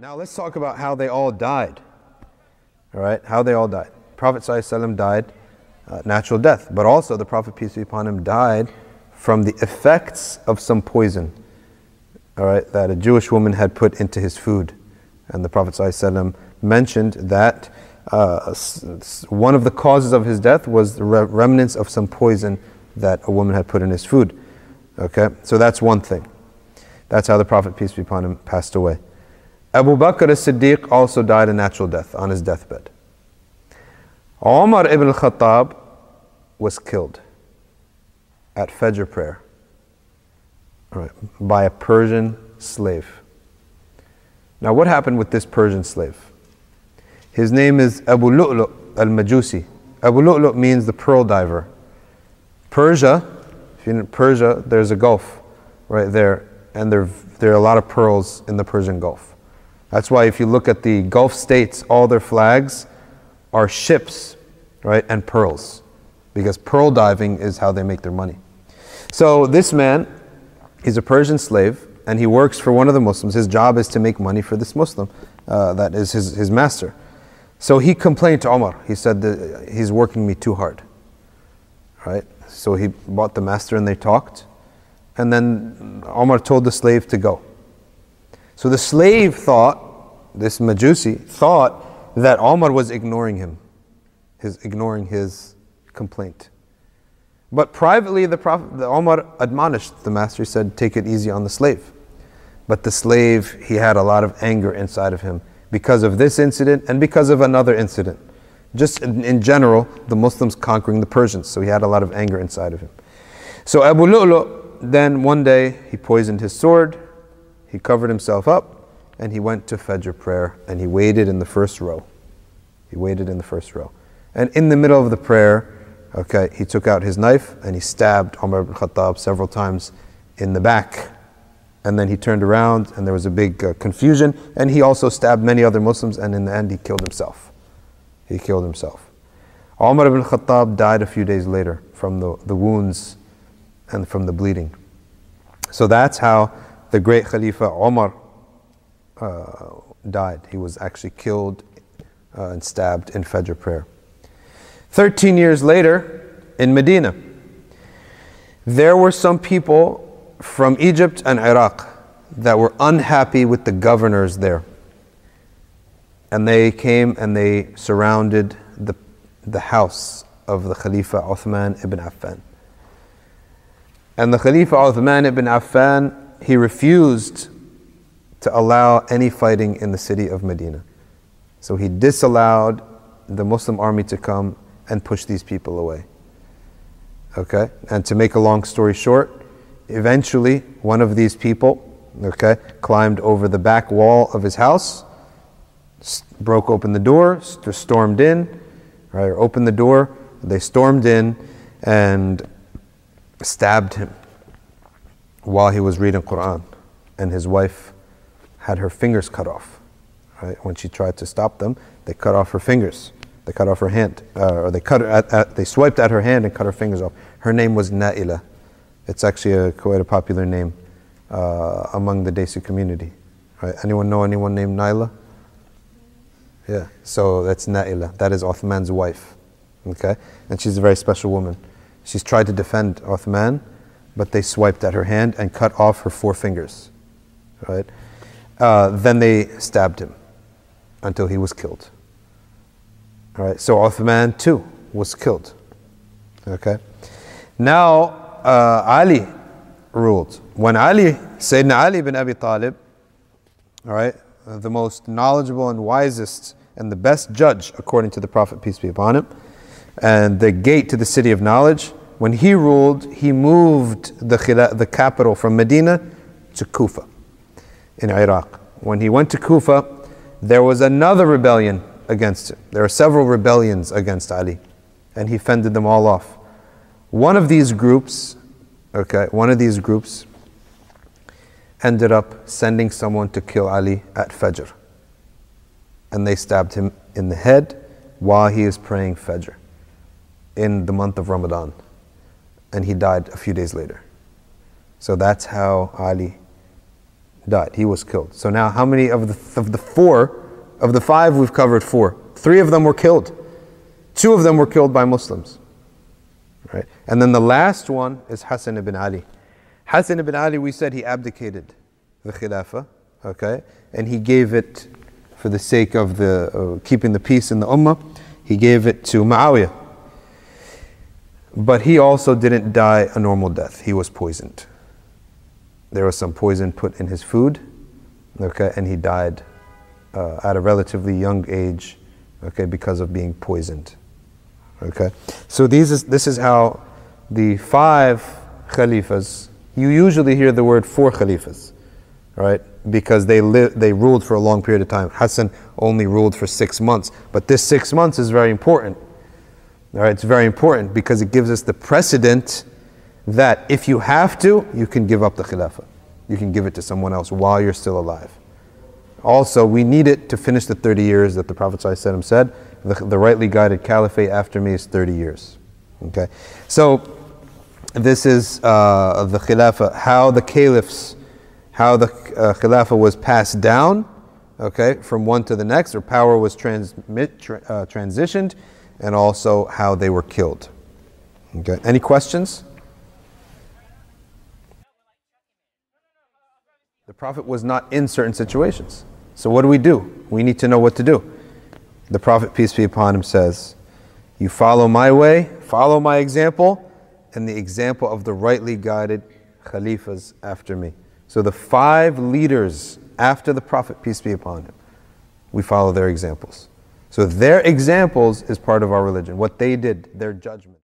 Now let's talk about how they all died. All right, how they all died. Prophet ﷺ died uh, natural death, but also the Prophet peace be upon him died from the effects of some poison. All right, that a Jewish woman had put into his food, and the Prophet ﷺ mentioned that uh, one of the causes of his death was the remnants of some poison that a woman had put in his food. Okay, so that's one thing. That's how the Prophet, peace be upon him, passed away. Abu Bakr as Siddiq also died a natural death on his deathbed. Omar ibn al-Khattab was killed at Fajr prayer by a Persian slave. Now, what happened with this Persian slave? His name is Abu Lu'lu' al-Majusi. Abu Lu'lu' means the pearl diver. Persia, if you know Persia, there's a gulf right there, and there, there are a lot of pearls in the Persian Gulf. That's why if you look at the Gulf states, all their flags are ships, right, and pearls. Because pearl diving is how they make their money. So this man, he's a Persian slave, and he works for one of the Muslims. His job is to make money for this Muslim, uh, that is his, his master. So he complained to Omar. He said that he's working me too hard. Right? So he bought the master and they talked. And then Omar told the slave to go. So the slave thought, this Majusi, thought that Omar was ignoring him, his ignoring his complaint. But privately, the Prophet, the Omar admonished the master. He said, "Take it easy on the slave." But the slave, he had a lot of anger inside of him because of this incident and because of another incident. Just in, in general, the Muslims conquering the Persians, so he had a lot of anger inside of him. So Abu Lu'lu, then one day he poisoned his sword he covered himself up and he went to Fajr prayer and he waited in the first row. He waited in the first row. And in the middle of the prayer, okay, he took out his knife and he stabbed Umar ibn Khattab several times in the back. And then he turned around and there was a big uh, confusion. And he also stabbed many other Muslims and in the end he killed himself. He killed himself. Umar ibn Khattab died a few days later from the, the wounds and from the bleeding. So that's how the great Khalifa Omar uh, died. He was actually killed uh, and stabbed in Fajr prayer. 13 years later, in Medina, there were some people from Egypt and Iraq that were unhappy with the governors there. And they came and they surrounded the, the house of the Khalifa Uthman ibn Affan. And the Khalifa Uthman ibn Affan he refused to allow any fighting in the city of Medina. So he disallowed the Muslim army to come and push these people away. Okay? And to make a long story short, eventually one of these people, okay, climbed over the back wall of his house, broke open the door, stormed in, right, or opened the door, they stormed in and stabbed him while he was reading Quran, and his wife had her fingers cut off. Right? When she tried to stop them, they cut off her fingers. They cut off her hand, uh, or they cut at, at, they swiped at her hand and cut her fingers off. Her name was Naila. It's actually a, quite a popular name uh, among the Desi community. Right? Anyone know anyone named Naila? Yeah. So that's Naila. That is Uthman's wife. Okay, and she's a very special woman. She's tried to defend Uthman but they swiped at her hand and cut off her four fingers. Right? Uh, then they stabbed him until he was killed. All right, so Uthman too was killed. Okay. Now uh, Ali ruled. When Ali, Sayyidina Ali bin Abi Talib, all right, the most knowledgeable and wisest and the best judge according to the Prophet peace be upon him, and the gate to the city of knowledge, when he ruled, he moved the, the capital from Medina to Kufa in Iraq. When he went to Kufa, there was another rebellion against him. There are several rebellions against Ali, and he fended them all off. One of these groups, okay, one of these groups ended up sending someone to kill Ali at Fajr. And they stabbed him in the head while he is praying Fajr in the month of Ramadan and he died a few days later. So that's how Ali died. He was killed. So now, how many of the, of the four, of the five, we've covered four? Three of them were killed. Two of them were killed by Muslims. Right? And then the last one is Hassan ibn Ali. Hassan ibn Ali, we said he abdicated the Khilafah, okay? And he gave it for the sake of the uh, keeping the peace in the Ummah. He gave it to Muawiyah. But he also didn't die a normal death. He was poisoned. There was some poison put in his food, okay, and he died uh, at a relatively young age, okay, because of being poisoned. Okay, so these is, this is how the five khalifas. You usually hear the word four khalifas, right? Because they li- they ruled for a long period of time. Hassan only ruled for six months, but this six months is very important. All right, it's very important because it gives us the precedent that if you have to, you can give up the khilafah. You can give it to someone else while you're still alive. Also, we need it to finish the 30 years that the Prophet said. The, the rightly guided caliphate after me is 30 years. Okay? So, this is uh, the khilafah, how the caliphs, how the uh, khilafah was passed down, okay, from one to the next, or power was transmit, tra- uh, transitioned, and also how they were killed. Okay, any questions? The Prophet was not in certain situations. So, what do we do? We need to know what to do. The Prophet, peace be upon him, says, You follow my way, follow my example, and the example of the rightly guided Khalifas after me. So, the five leaders after the Prophet, peace be upon him, we follow their examples. So, their examples is part of our religion. What they did, their judgment.